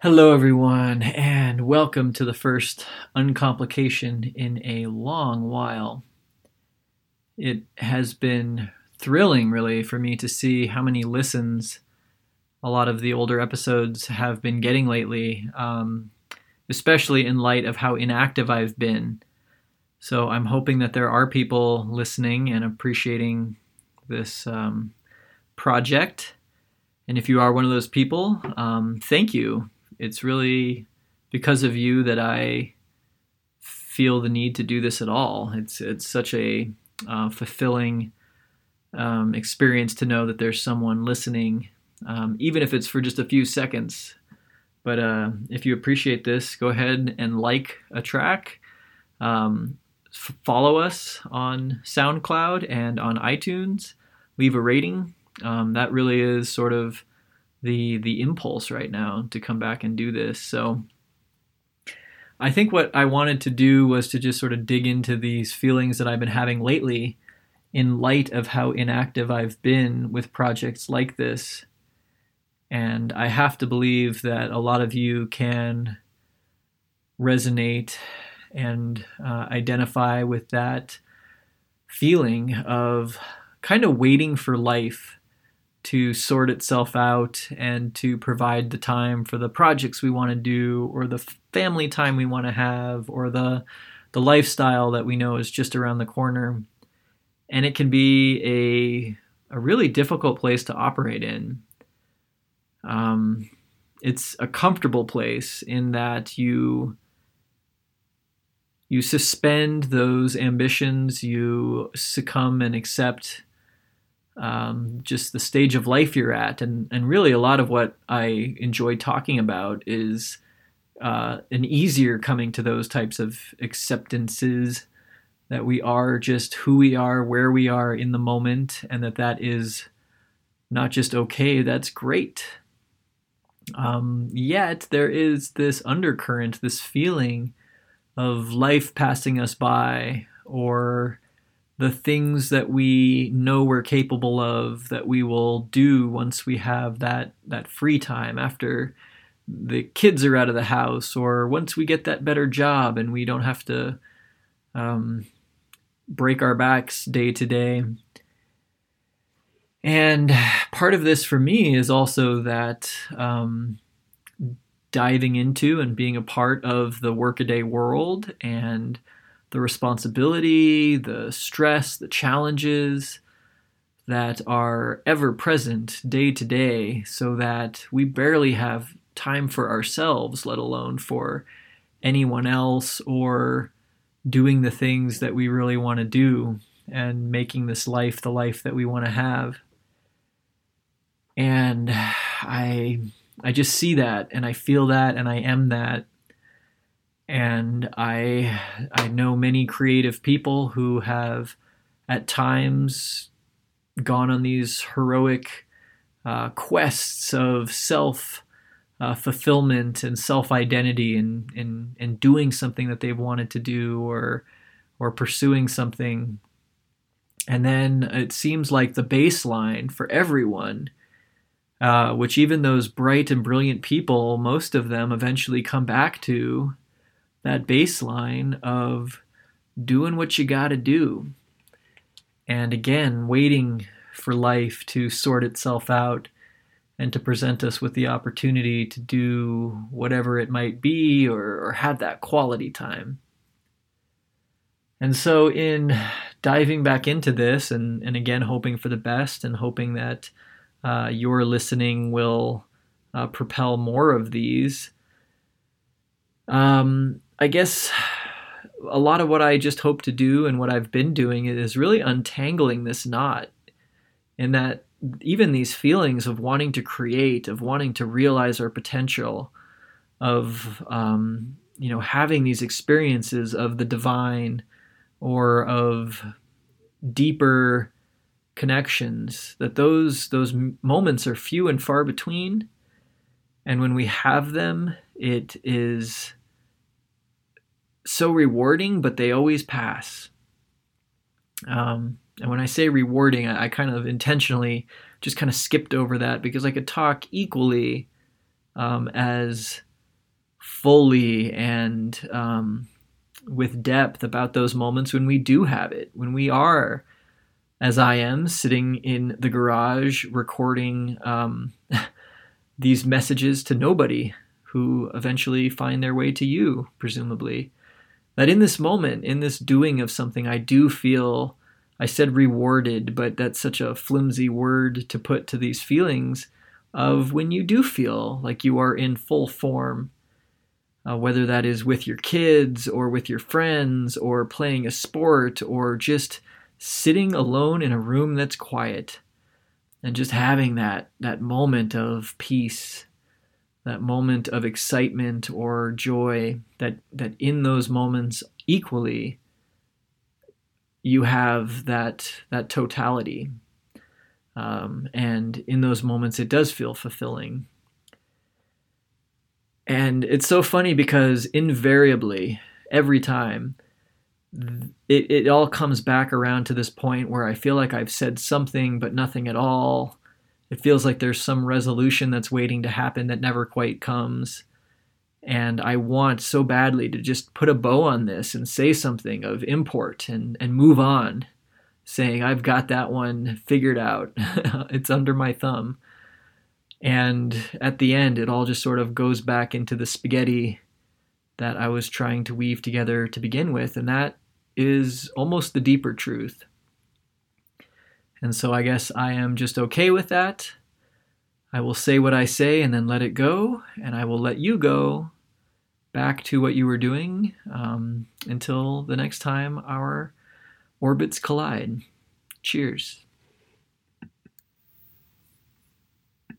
Hello, everyone, and welcome to the first uncomplication in a long while. It has been thrilling, really, for me to see how many listens a lot of the older episodes have been getting lately, um, especially in light of how inactive I've been. So I'm hoping that there are people listening and appreciating this um, project. And if you are one of those people, um, thank you it's really because of you that I feel the need to do this at all. It's it's such a uh, fulfilling um, experience to know that there's someone listening, um, even if it's for just a few seconds. But uh, if you appreciate this, go ahead and like a track. Um, f- follow us on SoundCloud and on iTunes. Leave a rating. Um, that really is sort of the the impulse right now to come back and do this. So I think what I wanted to do was to just sort of dig into these feelings that I've been having lately in light of how inactive I've been with projects like this. And I have to believe that a lot of you can resonate and uh, identify with that feeling of kind of waiting for life to sort itself out and to provide the time for the projects we want to do or the family time we want to have or the the lifestyle that we know is just around the corner. And it can be a a really difficult place to operate in. Um, it's a comfortable place in that you you suspend those ambitions you succumb and accept um, just the stage of life you're at. And, and really, a lot of what I enjoy talking about is uh, an easier coming to those types of acceptances that we are just who we are, where we are in the moment, and that that is not just okay, that's great. Um, yet there is this undercurrent, this feeling of life passing us by, or the things that we know we're capable of that we will do once we have that that free time after the kids are out of the house or once we get that better job and we don't have to um, break our backs day to day. And part of this for me is also that um, diving into and being a part of the workaday world and the responsibility, the stress, the challenges that are ever present day to day, so that we barely have time for ourselves, let alone for anyone else or doing the things that we really want to do and making this life the life that we want to have. And I I just see that and I feel that and I am that and I I know many creative people who have at times gone on these heroic uh, quests of self uh, fulfillment and self identity and in, in, in doing something that they've wanted to do or or pursuing something. And then it seems like the baseline for everyone uh, which even those bright and brilliant people most of them eventually come back to that baseline of doing what you got to do. And again, waiting for life to sort itself out and to present us with the opportunity to do whatever it might be or, or have that quality time. And so, in diving back into this, and, and again, hoping for the best and hoping that uh, your listening will uh, propel more of these, um, I guess a lot of what I just hope to do and what I've been doing is really untangling this knot. And that even these feelings of wanting to create, of wanting to realize our potential, of um, you know having these experiences of the divine or of deeper connections, that those those moments are few and far between. And when we have them, it is so rewarding, but they always pass. Um, and when I say rewarding, I, I, kind of intentionally just kind of skipped over that because I could talk equally um, as fully and um, with depth about those moments when we do have it, when we are, as I am, sitting in the garage recording um, these messages to nobody who eventually find their way to you, presumably. That in this moment, in this doing of something, I do feel, I said rewarded, but that's such a flimsy word to put to these feelings of when you do feel like you are in full form uh, whether that is with your kids or with your friends or playing a sport or just sitting alone in a room that's quiet and just having that that moment of peace that moment of excitement or joy that that in those moments equally you have that that totality um, and in those moments it does feel fulfilling and it's so funny because invariably, every time, it, it all comes back around to this point where I feel like I've said something but nothing at all. It feels like there's some resolution that's waiting to happen that never quite comes. And I want so badly to just put a bow on this and say something of import and, and move on, saying, I've got that one figured out. it's under my thumb. And at the end, it all just sort of goes back into the spaghetti that I was trying to weave together to begin with. And that is almost the deeper truth. And so I guess I am just okay with that. I will say what I say and then let it go. And I will let you go back to what you were doing um, until the next time our orbits collide. Cheers.